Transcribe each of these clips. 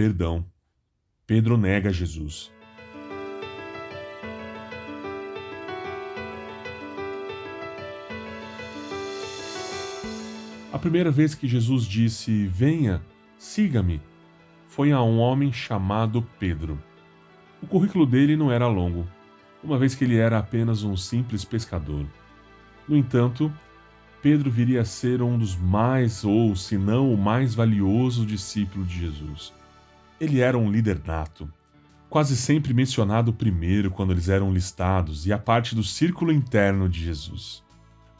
perdão. Pedro nega Jesus. A primeira vez que Jesus disse: Venha, siga-me, foi a um homem chamado Pedro. O currículo dele não era longo, uma vez que ele era apenas um simples pescador. No entanto, Pedro viria a ser um dos mais, ou se não o mais valioso discípulo de Jesus. Ele era um líder nato, quase sempre mencionado primeiro quando eles eram listados e a parte do círculo interno de Jesus.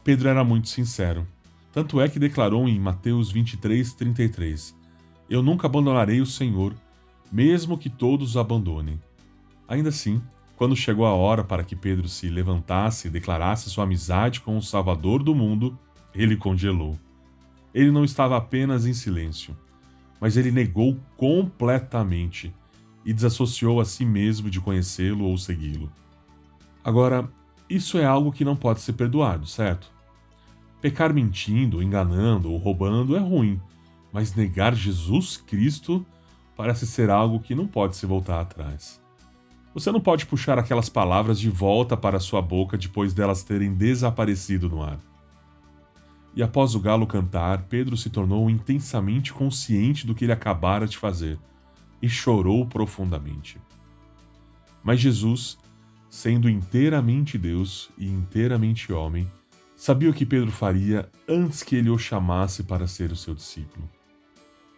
Pedro era muito sincero, tanto é que declarou em Mateus 23, 33: Eu nunca abandonarei o Senhor, mesmo que todos o abandonem. Ainda assim, quando chegou a hora para que Pedro se levantasse e declarasse sua amizade com o Salvador do mundo, ele congelou. Ele não estava apenas em silêncio, mas ele negou completamente e desassociou a si mesmo de conhecê-lo ou segui-lo. Agora, isso é algo que não pode ser perdoado, certo? Pecar mentindo, enganando ou roubando é ruim, mas negar Jesus Cristo parece ser algo que não pode se voltar atrás. Você não pode puxar aquelas palavras de volta para sua boca depois delas terem desaparecido no ar. E após o galo cantar, Pedro se tornou intensamente consciente do que ele acabara de fazer e chorou profundamente. Mas Jesus, sendo inteiramente Deus e inteiramente homem, sabia o que Pedro faria antes que ele o chamasse para ser o seu discípulo.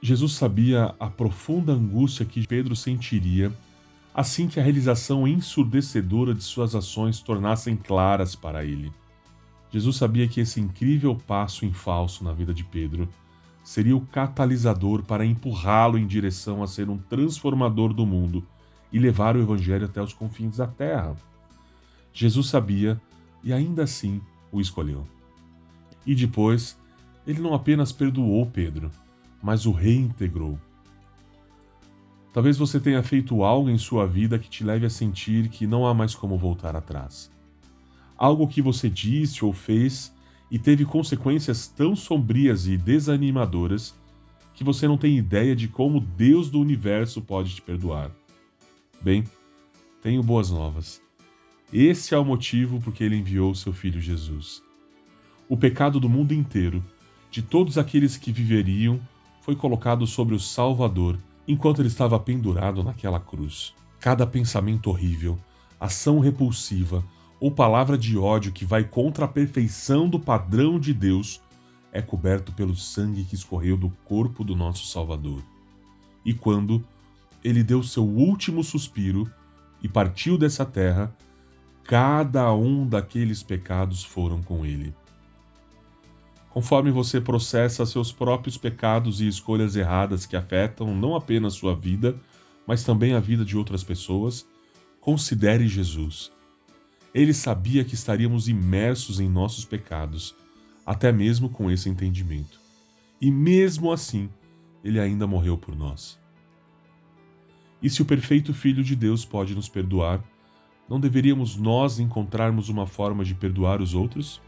Jesus sabia a profunda angústia que Pedro sentiria assim que a realização ensurdecedora de suas ações tornassem claras para ele. Jesus sabia que esse incrível passo em falso na vida de Pedro seria o catalisador para empurrá-lo em direção a ser um transformador do mundo e levar o Evangelho até os confins da terra. Jesus sabia e ainda assim o escolheu. E depois, ele não apenas perdoou Pedro, mas o reintegrou. Talvez você tenha feito algo em sua vida que te leve a sentir que não há mais como voltar atrás. Algo que você disse ou fez e teve consequências tão sombrias e desanimadoras que você não tem ideia de como Deus do universo pode te perdoar. Bem, tenho boas novas. Esse é o motivo por que ele enviou seu filho Jesus. O pecado do mundo inteiro, de todos aqueles que viveriam, foi colocado sobre o Salvador enquanto ele estava pendurado naquela cruz. Cada pensamento horrível, ação repulsiva ou palavra de ódio que vai contra a perfeição do padrão de Deus é coberto pelo sangue que escorreu do corpo do nosso Salvador. E quando ele deu seu último suspiro e partiu dessa terra, cada um daqueles pecados foram com ele. Conforme você processa seus próprios pecados e escolhas erradas que afetam não apenas sua vida, mas também a vida de outras pessoas, considere Jesus. Ele sabia que estaríamos imersos em nossos pecados, até mesmo com esse entendimento. E mesmo assim, ele ainda morreu por nós. E se o perfeito Filho de Deus pode nos perdoar, não deveríamos nós encontrarmos uma forma de perdoar os outros?